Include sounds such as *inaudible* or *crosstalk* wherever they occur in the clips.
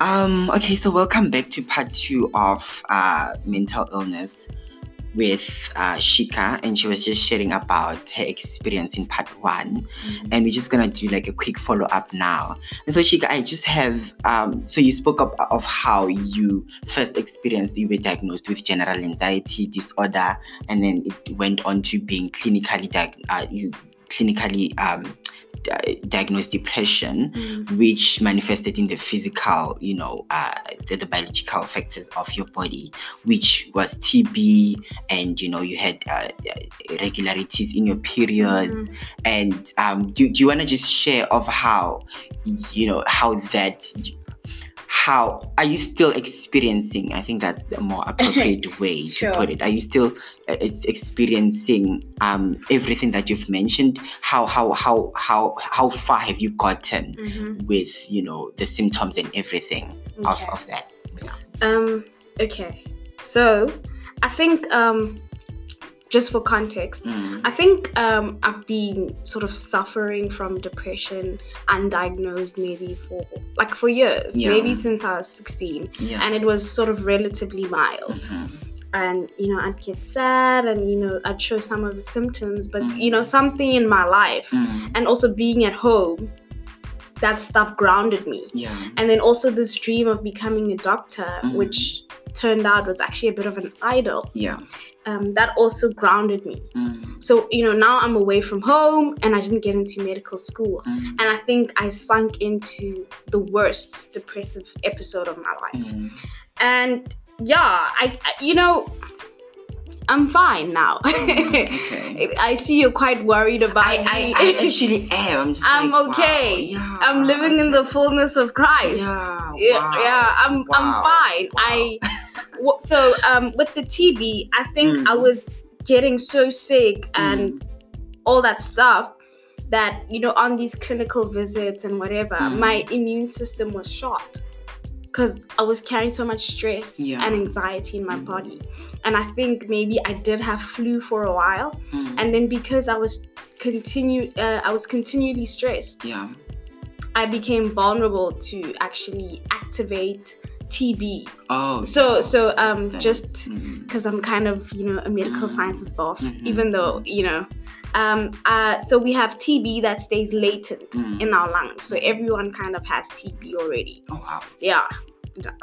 Um, okay, so welcome back to part two of uh, mental illness with uh, Shika, and she was just sharing about her experience in part one, Mm-hmm. and we're just gonna do like a quick follow up now. And so, Shika, I just have um, so you spoke up of how you first experienced you were diagnosed with general anxiety disorder, and then it went on to being clinically diag- uh, you clinically um, di- diagnosed depression Mm. which manifested in the physical, you know, uh, the, the biological factors of your body, which was TB, and you know, you had uh, irregularities in your periods. Mhm. And um, do, do you want to just share of how, you know, how that, how are you still experiencing? I think that's the more *laughs* appropriate way to Sure. put it. Are you still uh, it's experiencing um, everything that you've mentioned? How how how how how far have you gotten? Mhm. with you know the symptoms and everything of, Okay. of that Um, okay. So I think um just for context, Mm. I think um I've been sort of suffering from depression undiagnosed maybe for like for years, Yeah. maybe since I was 16. yeah And it was sort of relatively mild. Mhm. And you know, I'd get sad and you know, I'd show some of the symptoms, but Mhm. you know, something in my life Mm. and also being at home, that stuff grounded me. yeah and then also this dream of becoming a doctor Mhm. which turned out was actually a bit of an idol yeah um, that also grounded me Mm. so you know now i'm away from home and i didn't get into medical school Mm. and i think i sunk into the worst depressive episode of my life Mm. and yeah I, I you know i'm fine now *laughs* okay i see you're quite worried about I, I, me. I *laughs* actually am I'm, I'm like, wow, okay. yeah i'm living in the fullness of christ yeah yeah, wow, yeah i'm i'm fine wow. i *laughs* so um with the tb i think i Mm. was getting so sick and all that stuff that you know on these clinical visits and whatever Mm. my immune system was shot because i was carrying so much stress Yeah. and anxiety in my Mm. body and i think maybe i did have flu for a while Mm. and then because i was continue uh, i was continually stressed yeah I became vulnerable to actually activate TB. oh So yeah, so um just Mm. because I'm kind of you know a medical Mm. sciences buff, Mhm. even though you know, um uh so we have TB that stays latent Mm. in our lungs. So everyone kind of has TB already. oh wow Yeah,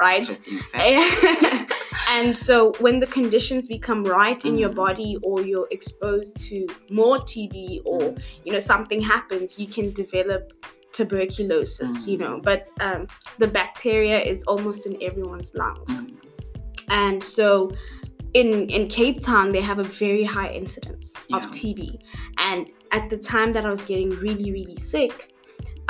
right. *laughs* and so when the conditions become right in your Mhm. body or you're exposed to more TB or you know something happens you can develop tuberculosis you know Mhm. but um, the bacteria is almost in everyone's lungs Mm. and so in in Cape Town they have a very high incidence of TB and at the time that I was getting really really sick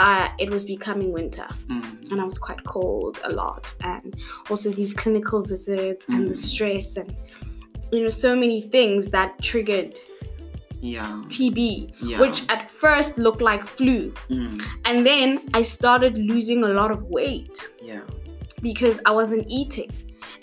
uh, it was becoming winter Mm. and I was quite cold a lot, and also these clinical visits and the Mm. stress and you know so many things that triggered yeah. TB, yeah. which at first looked like flu, Mm. and then I started losing a lot of weight. Yeah. Because I wasn't eating.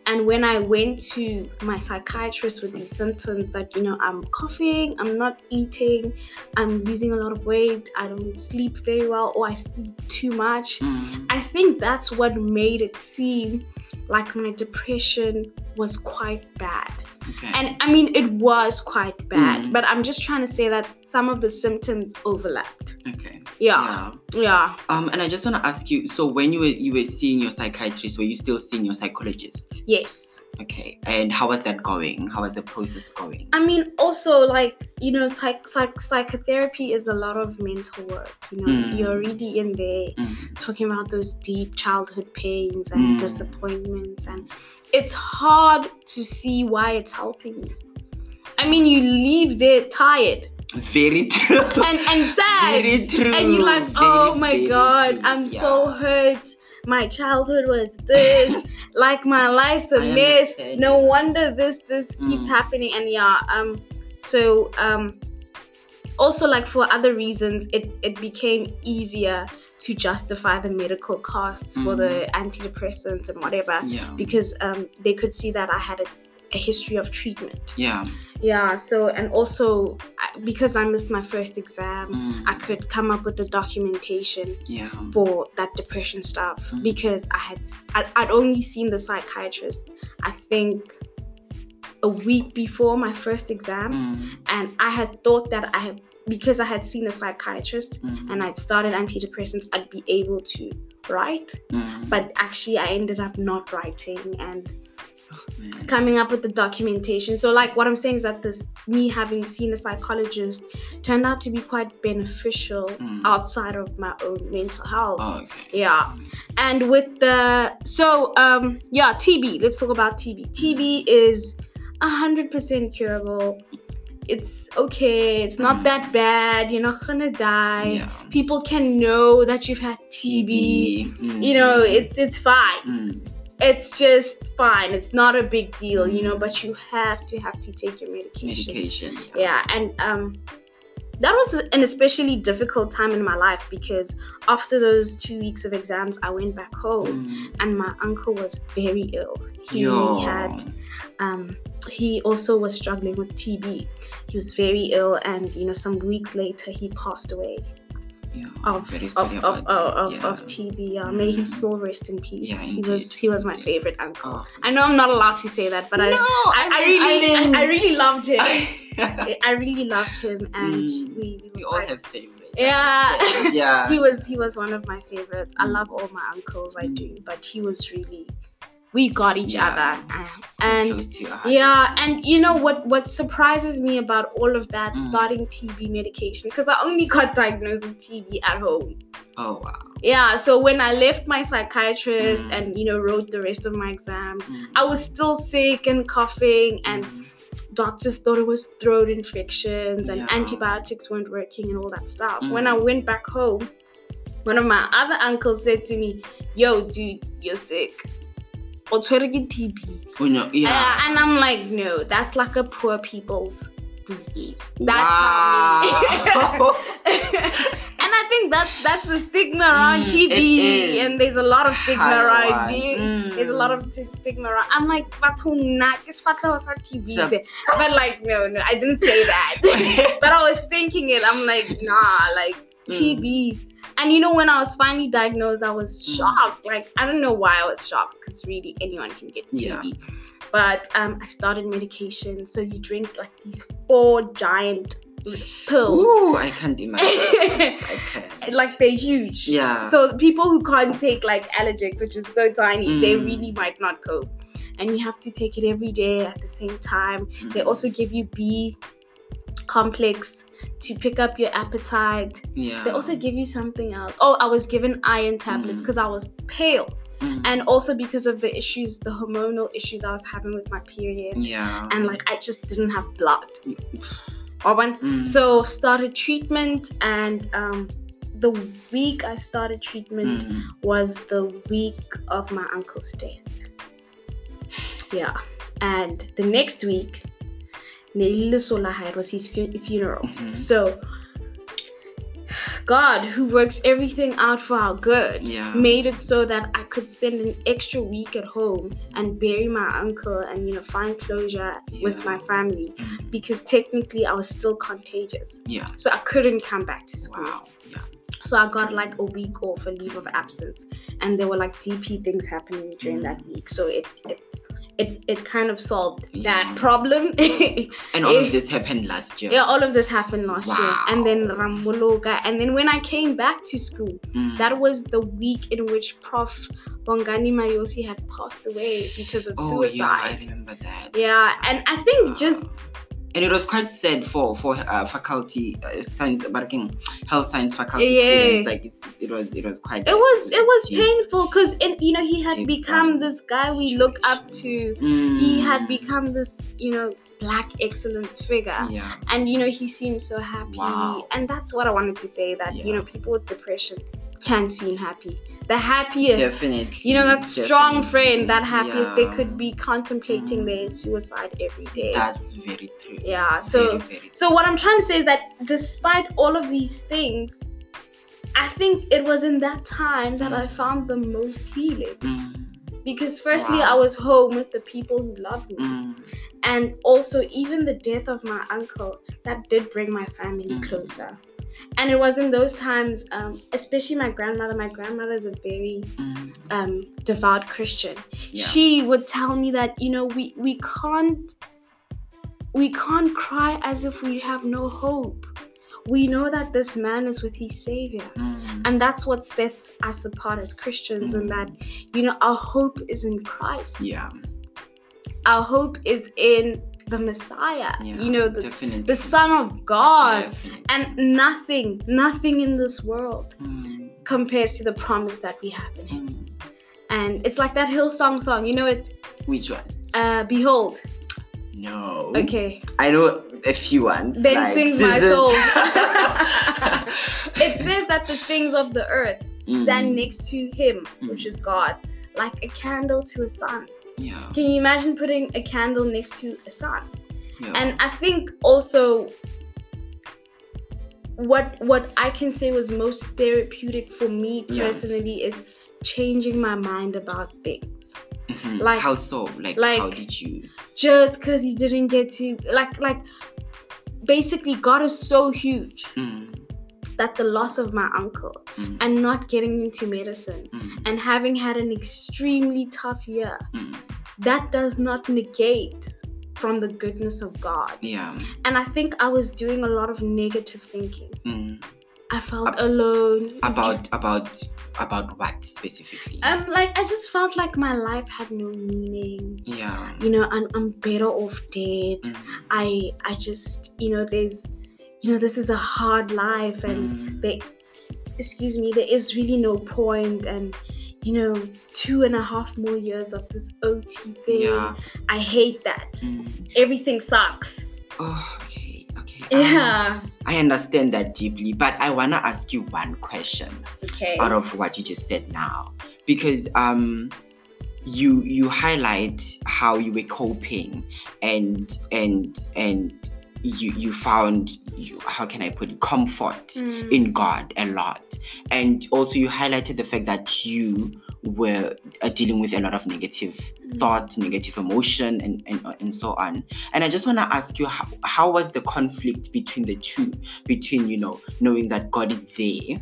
And when I went to my psychiatrist with these symptoms that, you know, I'm coughing, I'm not eating, I'm losing a lot of weight, I don't sleep very well, or I sleep too much, Mm. I think that's what made it seem like my depression was quite bad. okay And I mean, it was quite bad, Mm. but I'm just trying to say that some of the symptoms overlapped. okay Yeah, yeah. Um, and I just want to ask you. So, when you were you were seeing your psychiatrist, were you still seeing your psychologist? Yes. Okay. And how was that going? How was the process going? I mean, also, like, you know, psych- psych- psychotherapy is a lot of mental work. You know, Mm. you're really in there Mm. talking about those deep childhood pains and Mm. disappointments and it's hard to see why it's helping you i mean you leave there tired Very true. and and sad Very true. and you're like Very, oh my god true. i'm so hurt my childhood was this *laughs* like my life's a mess no wonder this this keeps Mm. happening and yeah um so um also like for other reasons it it became easier to justify the medical costs for the antidepressants and whatever Yeah. because um, they could see that I had a a history of treatment. Yeah. Yeah, so and also because I missed my first exam, Mm. I could come up with the documentation Yeah. for that depression stuff Mm. because I had I'd only seen the psychiatrist I think a week before my first exam Mm. and I had thought that I had because I had seen a psychiatrist Mm. and I'd started antidepressants I'd be able to write Mm. but actually I ended up not writing and. Coming up with the documentation. So, like, what I'm saying is that this me having seen a psychologist turned out to be quite beneficial Mm. outside of my own mental health. Oh, okay. Yeah, and with the so um yeah TB. Let's talk about TB. TB is hundred percent curable. It's okay. It's not Mm. that bad. You're not gonna die. Yeah. People can know that you've had TB. Mm. You know, it's it's fine Mm. It's just fine. It's not a big deal, you know, Mm. but you have to have to take your medication. medication. Yeah, and um that was an especially difficult time in my life because after those two weeks of exams, I went back home Mm. and my uncle was very ill. He Yo. had um he also was struggling with TB. He was very ill and you know some weeks later he passed away Yeah, of of of, of, of, Yeah. of TB. Yeah, may his Mhm. soul rest in peace. Yeah, he was he was my favorite uncle. Oh. I know I'm not allowed to say that, but I, no, I, I mean- really, I, mean- I really loved him. I- I really loved him, *laughs* and Mm. we, we, we all have favorites. Yeah. *laughs* yeah. he was he was one of my favorites. I Mm. love all my uncles, I do, but he was really, we got each Yeah. other, and chose to our yeah, and you know what? What surprises me about all of that, Mm. starting TB medication, because I only got diagnosed with TB at home. Oh wow. Yeah, so when I left my psychiatrist Mm. and you know wrote the rest of my exams, Mm. I was still sick and coughing, and Mm. doctors thought it was throat infections and Yeah. antibiotics weren't working and all that stuff. When I Mm. went back home, one of my other uncles said to me, "Yo, dude, you're sick." O tshwere ke TB. Oh, no, yeah. Uh, and I'm like, no, that's like a poor people's disease. That's wow. not me. and I think that's that's the stigma around Mm, TB, and there's a lot of stigma High around one. this. There's a lot Mm. of t- stigma around. I'm like, batho nna ke sefatlhego sa TB So- but like, no, no, I didn't say that. *laughs* but I was thinking it. I'm like, nah, like Mm. TB. And you know, when I was finally diagnosed, I was Mm. shocked. Like, I don't know why I was shocked because really anyone can get Yeah. TB. But um, I started medication. So you drink like these four giant pills. Ooh, I can't *laughs* imagine. I can't. Like they're huge. Yeah. So people who can't take like Allergex, which is so tiny, they Mm. really might not cope. And you have to take it every day at the same time. They Mm. also give you B complex to pick up your appetite. yeah. They also give you something else. Oh, I was given iron tablets Mm. because I was pale. Mm. And also because of the issues, the hormonal issues I was having with my period. yeah. And like I just didn't have blood. Mm. So started treatment and um the week I started treatment Mm. was the week of my uncle's death. Yeah. And the next week, Nelile Solahide was his fu- funeral. Mhm. So God, who works everything out for our good, Yeah. made it so that I could spend an extra week at home and bury my uncle and you know find closure with my family Mm. because technically I was still contagious. Yeah. So I couldn't come back to school. Wow. Yeah. So I got like a week off, a leave of absence, and there were like DP things happening during that week. So it it it, it kind of solved that problem. *laughs* And all of this happened last year. yeah, all of this happened last year, and then Wow. Ramologa, and then when I came back to school, Mm. that was the week in which Prof. Bongani Mayosi had passed away because of Oh yeah, I remember that. Yeah, and I think just Wow. And it was quite sad for for uh, faculty uh, science, working health science faculty Yeah. students. Like it's, it was it was quite. it was it was deep. painful because you know he had Deep become this guy we look up to. He had Mm. become this you know black excellence figure. Yeah. and you know he seemed so happy Wow. and that's what i wanted to say that you know people with depression can seem happy the happiest Definitely. you know that strong definitely. friend that happiest they could be contemplating Mm. their suicide every day That's very true. yeah so Very, very so what i'm trying to say is that despite all of these things i think it was in that time that i found the most healing. Mm. because firstly Wow. I was home with the people who loved me. Mm. And also even the death of my uncle, that did bring my family Mm. closer. And it was in those times, um, especially my grandmother. My grandmother is a very Mm. um, devout Christian. Yeah. She would tell me that you know we we can't we can't cry as if we have no hope. We know that this man is with his savior. Mm. And that's what sets us apart as Christians, and that, you know, our hope is in Christ. yeah. Our hope is in the Messiah, Yeah. you know, the, definitely. the Son of God. Definitely. And nothing, nothing in this world Mm. compares to the promise that we have in Him. Mm. And it's like that Hillsong song, you know, it, Which one? uh, Behold. No. Okay. I know a few ones. Then like my soul. *laughs* it says that the things of the earth stand Mm. next to Him, which is God, like a candle to a sun. Yeah. Can you imagine putting a candle next to a sun? yeah. And I think also what what I can say was most therapeutic for me Yeah. personally is changing my mind about things. Mhm. like- how so? Like, like- how did you? Just because you didn't get to like like basically God is so huge Mm. that the loss of my uncle Mm. and not getting into medicine Mm. and having had an extremely tough year, Mm. That does not negate from the goodness of God. Yeah. And I think I was doing a lot of negative thinking. Mm. I felt Ab- alone. About about about what specifically? um like I just felt like my life had no meaning. yeah. You know, and I'm better off dead. Mm. I I just you know there's you know this is a hard life and Mm. they excuse me there is really no point and you know two and a half more years of this OT thing. Yeah. I hate that. Mm. Everything sucks. Oh, okay. Okay. Um, Yeah. I understand that deeply, but I wanna ask you one question. Okay. out of what you just said now because um you you highlight how you were coping and and and you you found you, how can i put it comfort Mm. in god a lot and also you highlighted the fact that you were uh, dealing with a lot of negative Mm. thought negative emotion and and, and so on and i just want to ask you how, how was the conflict between the two between you know knowing that god is there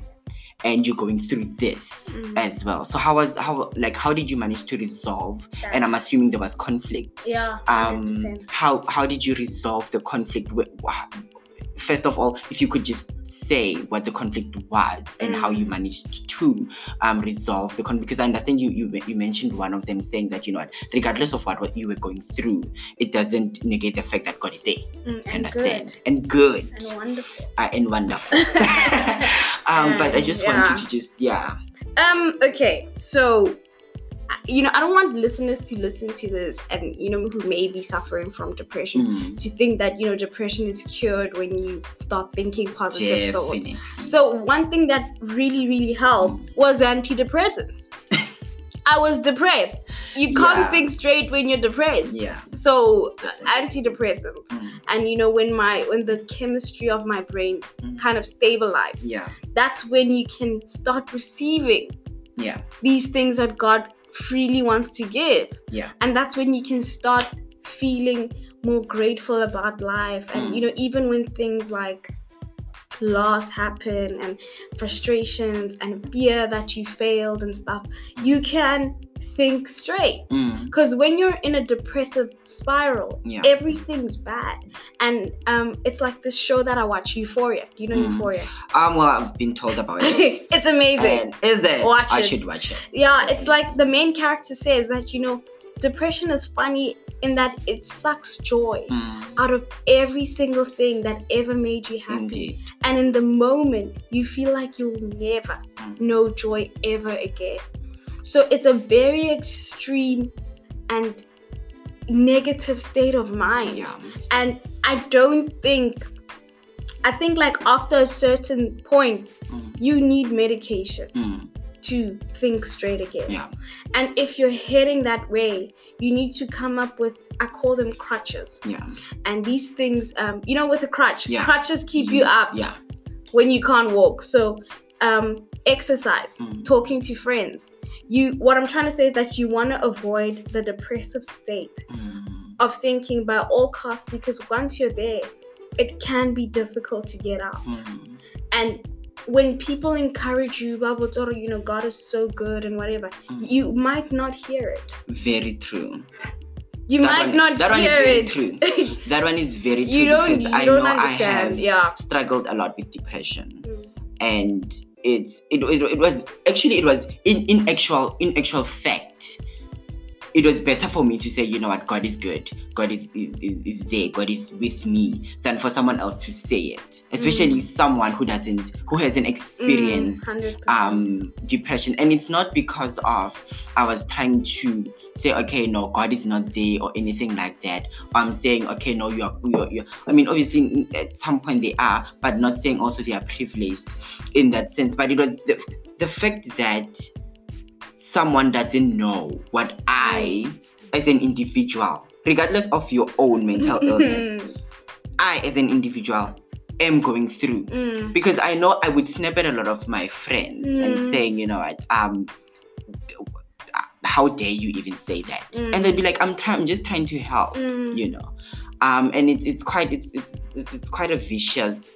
and you're going through this Mm. as well so how was how like how did you manage to resolve and i'm assuming there was conflict yeah. um 100%. how how did you resolve the conflict wh- first of all if you could just say what the conflict was and how you Mm. managed to um resolve the conflict because i understand you, you you mentioned one of them saying that you know what regardless of what, what you were going through it doesn't negate the fact that god is there Mm, and understand good and good and wonderful. uh, and wonderful *laughs* *laughs* um but i just wanted to just yeah Um. Okay. So, you know, I don't want listeners to listen to this and you know who may be suffering from depression Mm, to think that you know depression is cured when you start thinking positive thoughts. So one thing that really really helped was antidepressants. *laughs* I was depressed. You can't Yeah. think straight when you're depressed. yeah So antidepressants, Mm, and you know when my when the chemistry of my brain mm, kind of stabilized, yeah that's when you can start receiving yeah these things that God freely wants to give. Yeah. And that's when you can start feeling more grateful about life. And, Mm. you know, even when things like loss happen and frustrations and fear that you failed and stuff, you can think straight. Mm, Because when you're in a depressive spiral, yeah everything's bad. And um, it's like this show that I watch, Euphoria. Do you know Mm. Euphoria? um well i've been told about it *laughs* it's amazing. And is it? Watch I it. should watch it. Yeah, it's like the main character says that you know, depression is funny in that it sucks joy Mm, out of every single thing that ever made you happy. indeed. And in the moment, you feel like you'll never Mm. know joy ever again. So it's a very extreme and negative state of mind. Yeah. And I don't think I think like after a certain point, Mm, you need medication mm, to think straight again. yeah. And if you're heading that way, you need to come up with, I call them crutches. Yeah. And these things, um, you know, with a crutch, Yeah. crutches keep you up Yeah. when you can't walk. So, um, exercise, Mm, talking to friends, you what I'm trying to say is that you want to avoid the depressive state Mm. of thinking by all costs because once you're there, it can be difficult to get out. Mm. And when people encourage you, Bible Toro, you know, God is so good and whatever, Mm. you might not hear it. Very true. You That might one- not that one is hear very it. true. *laughs* That one is very true you don't you I don't know understand. I have yeah. struggled a lot with depression. Mm. and it's it, it, it was actually it was in in actual in actual fact it was better for me to say you know what? God is good. God is is, is, is there. God is with me than for someone else to say it. Especially someone who doesn't who hasn't experienced Mm, um depression. And it's not because of i was trying to say okay no god is not there or anything like that. I'm saying okay no you're you're, you're i mean obviously at some point they are but not saying also they are privileged in that sense. But it was the, the fact that someone doesn't know what i as an individual regardless of your own mental *laughs* illness i as an individual am going through. Mm, because I know I would snap at a lot of my friends Mm. and saying, you know, what, um, how dare you even say that? Mm. And they'd be like, I'm trying, I'm just trying to help, mm, you know. Um, and it's it's quite it's it's it's, it's quite a vicious,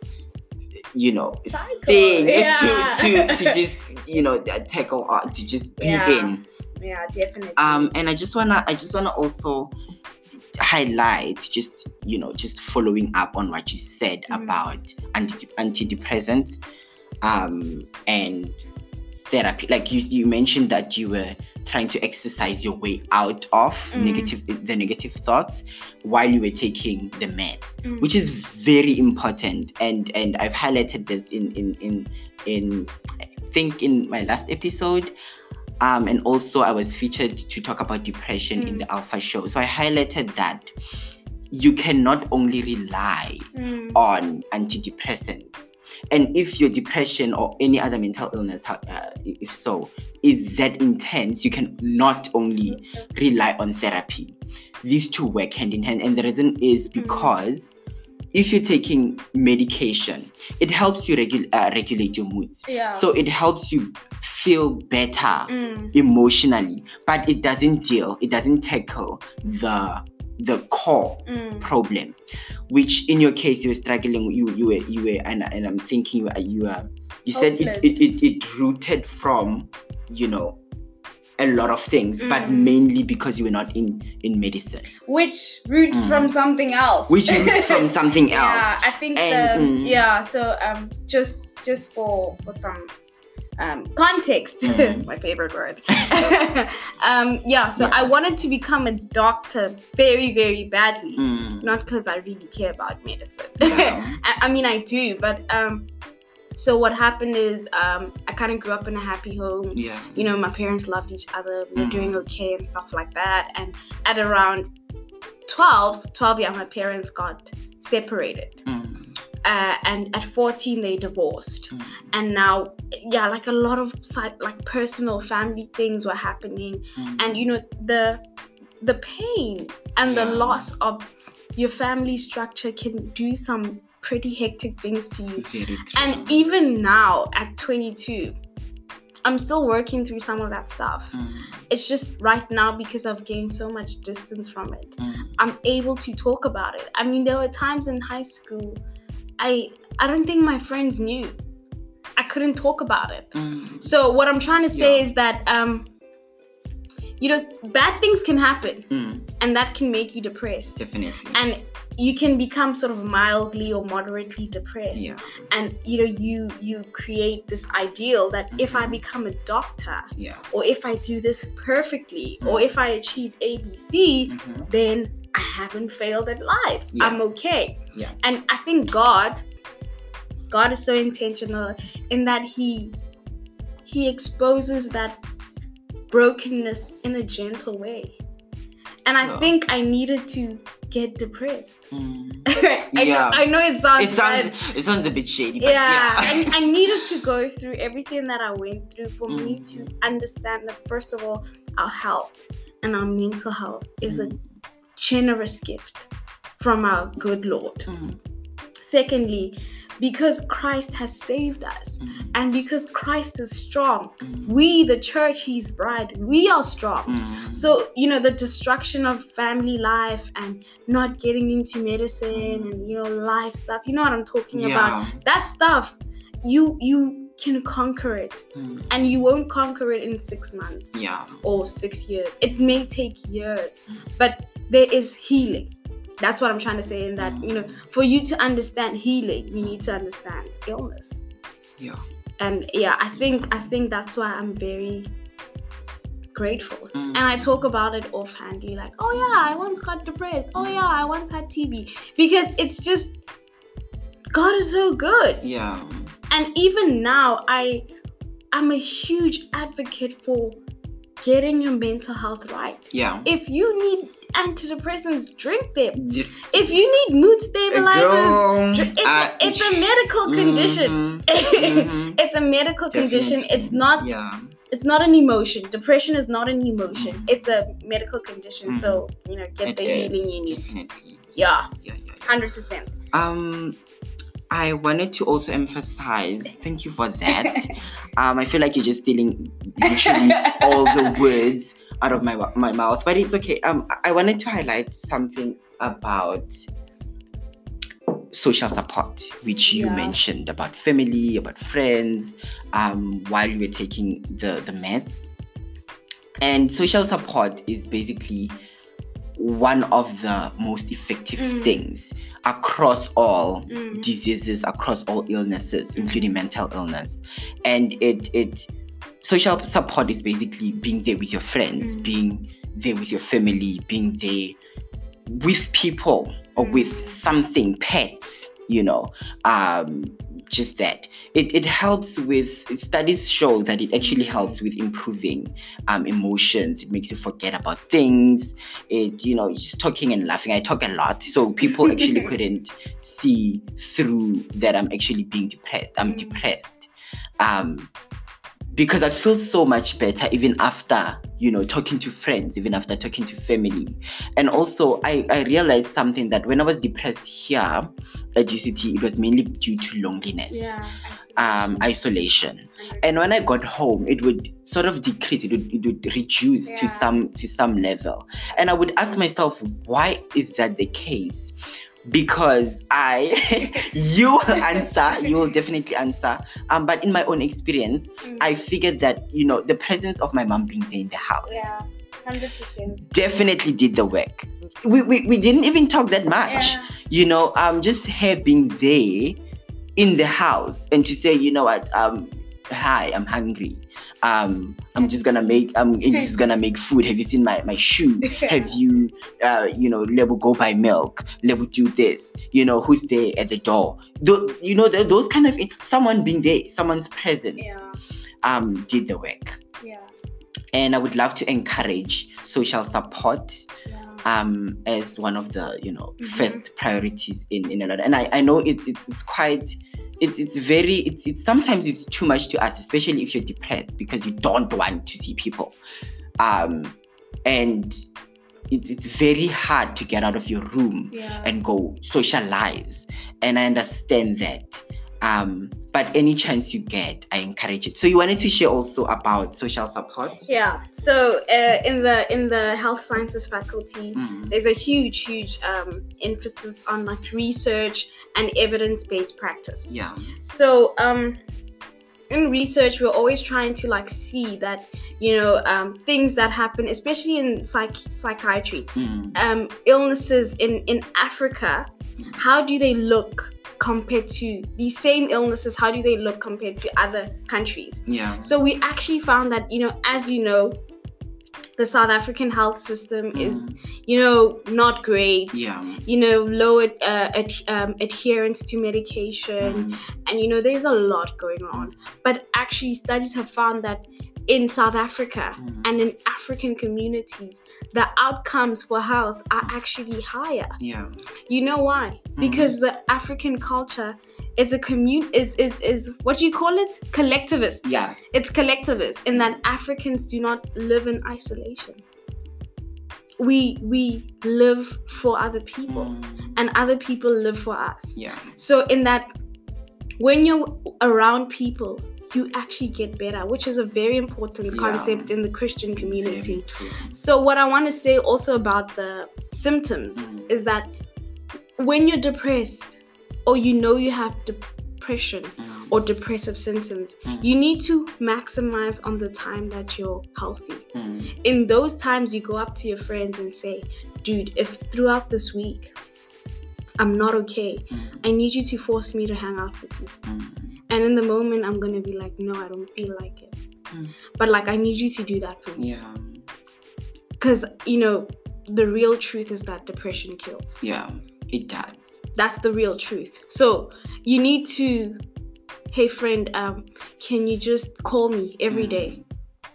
you know, Cycle. thing *laughs* Yeah. to, to to *laughs* just you know tackle or to just be Yeah. in. yeah, definitely. Um, and I just wanna I just wanna also highlight just you know just following up on what you said Mhm. about anti- antidepressants um and therapy like you you mentioned that you were trying to exercise your way out of Mhm. negative the negative thoughts while you were taking the meds Mm. which is very important and and i've highlighted this in in in in i think in my last episode um, and also I was featured to talk about depression in Mm. the Alpha Show. So I highlighted that you cannot only rely Mm, on antidepressants, and if your depression or any other mental illness, uh, if so, is that intense, you can not only rely on therapy. These two work hand in hand, and the reason is because if you're taking medication, it helps you regu- uh, regulate your moods. yeah. So it helps you feel better Mm, emotionally, but it doesn't deal, it doesn't tackle the the core mm, problem, which in your case you were struggling, you you were you were and, and I'm thinking you were you you said it, it, it it rooted from you know a lot of things, but Mm. mainly because you were not in in medicine, which roots Mm. from something else. which roots *laughs* from something else. Yeah, I think And, the mm. yeah. So um, just just for for some um context, Mm. *laughs* my favorite word. *laughs* um, yeah. So Yeah. I wanted to become a doctor very very badly. Mm. Not because I really care about medicine. Yeah. *laughs* I, I mean, I do, but um, so what happened is um, I kind of grew up in a happy home. Yeah. You know, my parents loved each other. We were Mhm. doing okay and stuff like that. And at around 12, 12, yeah, my parents got separated. Uh, and at 14, they divorced. Mm. And now, yeah, like a lot of like personal family things were happening. Mm. And you know, the the pain and the loss of your family structure can do some pretty hectic things to you. And even now at 22, I'm still working through some of that stuff. Mm. It's just right now because I've gained so much distance from it. Mm. I'm able to talk about it. I mean, there were times in high school I I don't think my friends knew. I couldn't talk about it. Mm. So what I'm trying to say Yeah. is that um you know, bad things can happen Mm. and that can make you depressed. Definitely. And you can become sort of mildly or moderately depressed. yeah. And you know, you you create this ideal that if I become a doctor Yeah. or if I do this perfectly or Mm. if I achieve ABC, Mhm. then I haven't failed at life. Yeah. I'm okay. Yeah. And I think God, God is so intentional in that He He exposes that brokenness in a gentle way. And I Yeah. think I needed to get depressed. Mm. *laughs* I, Yeah. know, I know it sounds It sounds bad. it sounds a bit shady, but Yeah, yeah. I, I *laughs* needed to go through everything that I went through for me Mm. to understand that first of all, our health and our mental health is a generous gift from our good Lord. Mm. Secondly, because Christ has saved us Mm, and because Christ is strong. mm, We, the church, his bride, we are strong. mm. So, you know, the destruction of family life and not getting into medicine and, you know, life stuff, you know what I'm talking about? That stuff, you you can conquer it. Mm, And you won't conquer it in six months yeah. or six years. It may take years, Mm. but there is healing. That's what I'm trying to say in that, you know, for you to understand healing, you need to understand illness. Yeah. And yeah, I think I think that's why I'm very grateful. Mm. And I talk about it offhandly, like, oh yeah, I once got depressed. Oh yeah, I once had TB. Because it's just God is so good. Yeah. And even now, I I'm a huge advocate for getting your mental health right. Yeah. If you need antidepressants, drink them. If you need mood stabilizers, Girl, dr- it's, I- a, *laughs* it's a medical condition. Mhm, mhm. it's a medical condition. It's not Yeah. it's not an emotion. Depression is not an emotion. Mhm. It's a medical condition. So, you know, get It the healing you need. Definitely. Yeah, Yeah, yeah, yeah. hundred percent. Um, I wanted to also emphasize. Thank you for that. *laughs* um, I feel like you're just stealing literally all the words out of my my mouth, but it's okay. Um, I wanted to highlight something about social support, which you Yeah. mentioned about family, about friends, um, while you were taking the the meds. And social support is basically one of the most effective Mm. things across all Mm. diseases across all illnesses including mental illness and it it social support is basically being there with your friends Mm. being there with your family being there with people or with Mm. something pets you know um just that it, it helps with studies show that it actually Mm. helps with improving um emotions it makes you forget about things it you know just talking and laughing i talk a lot so people *laughs* actually couldn't see through that i'm actually being depressed i'm Mm. depressed um because i feel so much better even after you know talking to friends even after talking to family. And also i i realized something that when i was depressed here at uct it was mainly due to loneliness Yeah. um isolation. And when i got home it would sort of decrease it would, it would reduce to some to some level. And i would ask myself why is that the case because i *laughs* you will answer you will definitely answer um but in my own experience Mm. i figured that you know the presence of my mom being there in the house yeah, hundred percent. definitely did the work we, we we didn't even talk that much Yeah. you know um just her being there in the house and to say you know what um hi i'm hungry. Um i'm just gonna make i'm just *laughs* gonna make food. Have you seen my my shoe? Have you uh you know level go buy milk? Level do this? You know who's there at the door? Tho- you know th- those kind of someone being there someone's presence Yeah. um did the work. Yeah. and i would love to encourage social support Yeah. um as one of the you know Mhm. first priorities in in a lot. And i i know it's it's, it's quite it's it's very it's it's sometimes it's too much to ask especially if you're depressed because you don't want to see people. Um and it's it's very hard to get out of your room Yeah. and go socialize. And i understand that um but any chance you get i encourage it so you wanted to share also about social support Yeah. So uh, in the in the health sciences faculty, Mm, there's a huge, huge um, emphasis on like research and evidence-based practice. yeah So um, in research, we're always trying to like see that you know um, things that happen, especially in psych- psychiatry, Mm, um, illnesses in in Africa. How do they look compared to these same illnesses? How do they look compared to other countries? yeah So we actually found that, you know, as you know, the South African health system is, Mm, you know, not great. yeah You know, low ad, uh, ad, um, adherence to medication, Mm, and you know, there's a lot going on. But actually, studies have found that in South Africa mm, and in African communities, the outcomes for health are actually higher. yeah You know why? Because the African culture is a commune is is is what do you call it? Collectivist yeah it's collectivist in that Africans do not live in isolation. We we live for other people Mm, and other people live for us. yeah So in that when you're around people, you actually get better, which is a very important Yeah. concept in the Christian community. So, what I want to say also about the symptoms Mm. is that when you're depressed or you know you have depression Mm. or depressive symptoms, Mm. you need to maximize on the time that you're healthy. In those times, you go up to your friends and say, Dude, if throughout this week I'm not okay. I need you to force me to hang out with you. And in the moment, I'm gonna be like, No, I don't feel like it. Mm. But like, I need you to do that for me. Yeah. Because, you know, the real truth is that depression kills. Yeah. It does. That's the real truth. So you need to, hey friend, um, can you just call me every Mm. day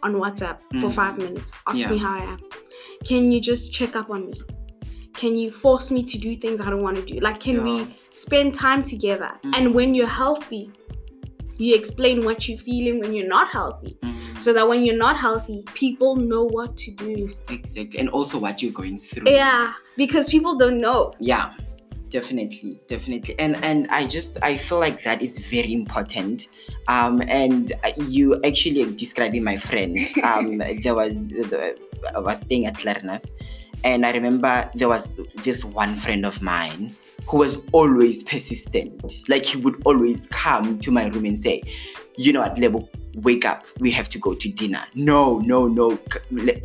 on WhatsApp for Mm. five minutes? Ask Yeah. me how I am. Can you just check up on me? Can you force me to do things I don't want to do? Like, can Yeah. we spend time together? Mm. And when you're healthy, you explain what you're feeling when you're not healthy. Mm. So that when you're not healthy, people know what to do. Exactly. And also what you're going through. Yeah, because people don't know. yeah definitely definitely and and i just i feel like that is very important um and you actually describing my friend *laughs* um there was i was staying at Clarinus and i remember there was this one friend of mine who was always persistent. Like he would always come to my room and say you know at level wake up. We have to go to dinner. No no no.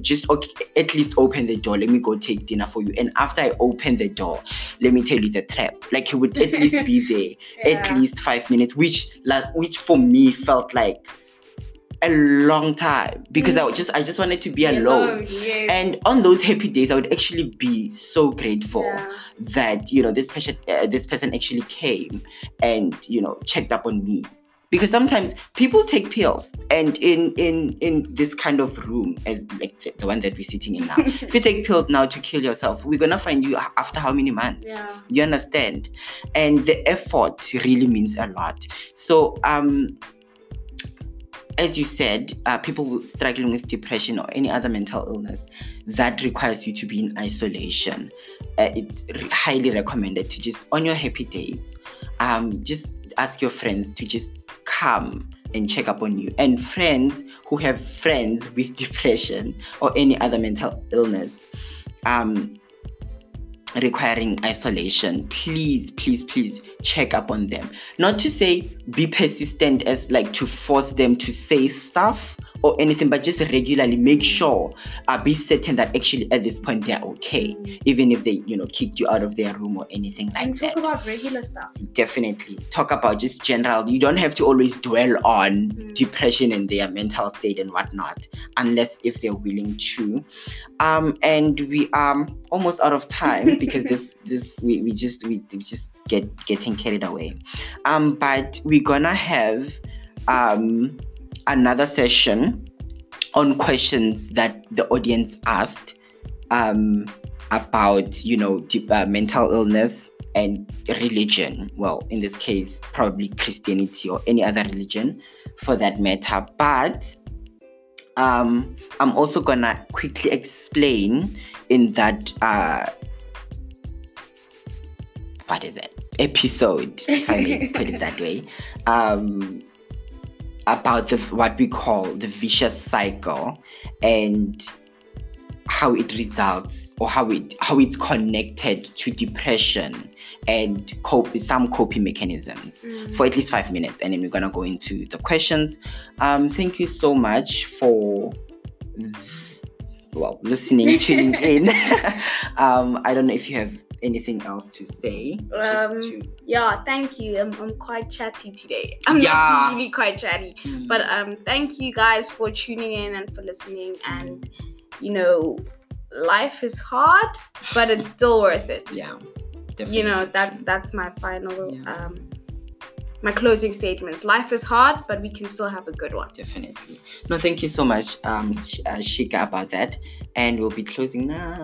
Just okay, at least open the door. Let me go take dinner for you. And after i open the door let me tell you the trap. Like he would at least be *laughs* there at least five minutes which like which for me felt like a long time because i just i just wanted to be alone yes. and on those happy days i would actually be so grateful Yeah. that you know this person uh, this person actually came and you know checked up on me because sometimes people take pills and in in in this kind of room as like the, the one that we're sitting in now *laughs* if you take pills now to kill yourself we're gonna find you after how many months yeah. you understand and the effort really means a lot so um as you said, uh, people struggling with depression or any other mental illness, that requires you to be in isolation. Uh, it's highly recommended to just, on your happy days, um, just ask your friends to just come and check up on you. And friends who have friends *laughs* with depression or any other mental illness, um, requiring isolation, please, please, please check up on them. Not to say be persistent as like to force them to say stuff or anything, but just regularly make sure, uh, be certain that actually at this point they're okay, even if they, you know, kicked you out of their room or anything like and that talk about regular stuff. definitely talk about just general you don't have to always dwell on Mm. depression and their mental state and whatnot unless if they're willing to um and we are almost out of time because *laughs* this this we, we just we, we just get getting carried away. Um but we're gonna have um another session on questions that the audience asked um about you know de- uh, mental illness and religion. Well in this case probably christianity or any other religion for that matter. But um i'm also gonna quickly explain in that uh what is it episode if i may *laughs* put it that way um about the what we call the vicious cycle and how it results or how it how it's connected to depression and cope some coping mechanisms Mm. for at least five minutes. And then we're gonna go into the questions. Um thank you so much for well listening tuning *laughs* in. *laughs* Um i don't know if you have anything else to say Um, to- Yeah, thank you. I'm, I'm quite chatty today. I'm Yeah. not usually quite chatty. But um, thank you guys for tuning in and for listening. And you know, life is hard, but it's still worth it. yeah definitely You know, that's that's my final Yeah. um, my closing statements. Life is hard, but we can still have a good one. definitely no thank you so much um uh, shika about that and we'll be closing now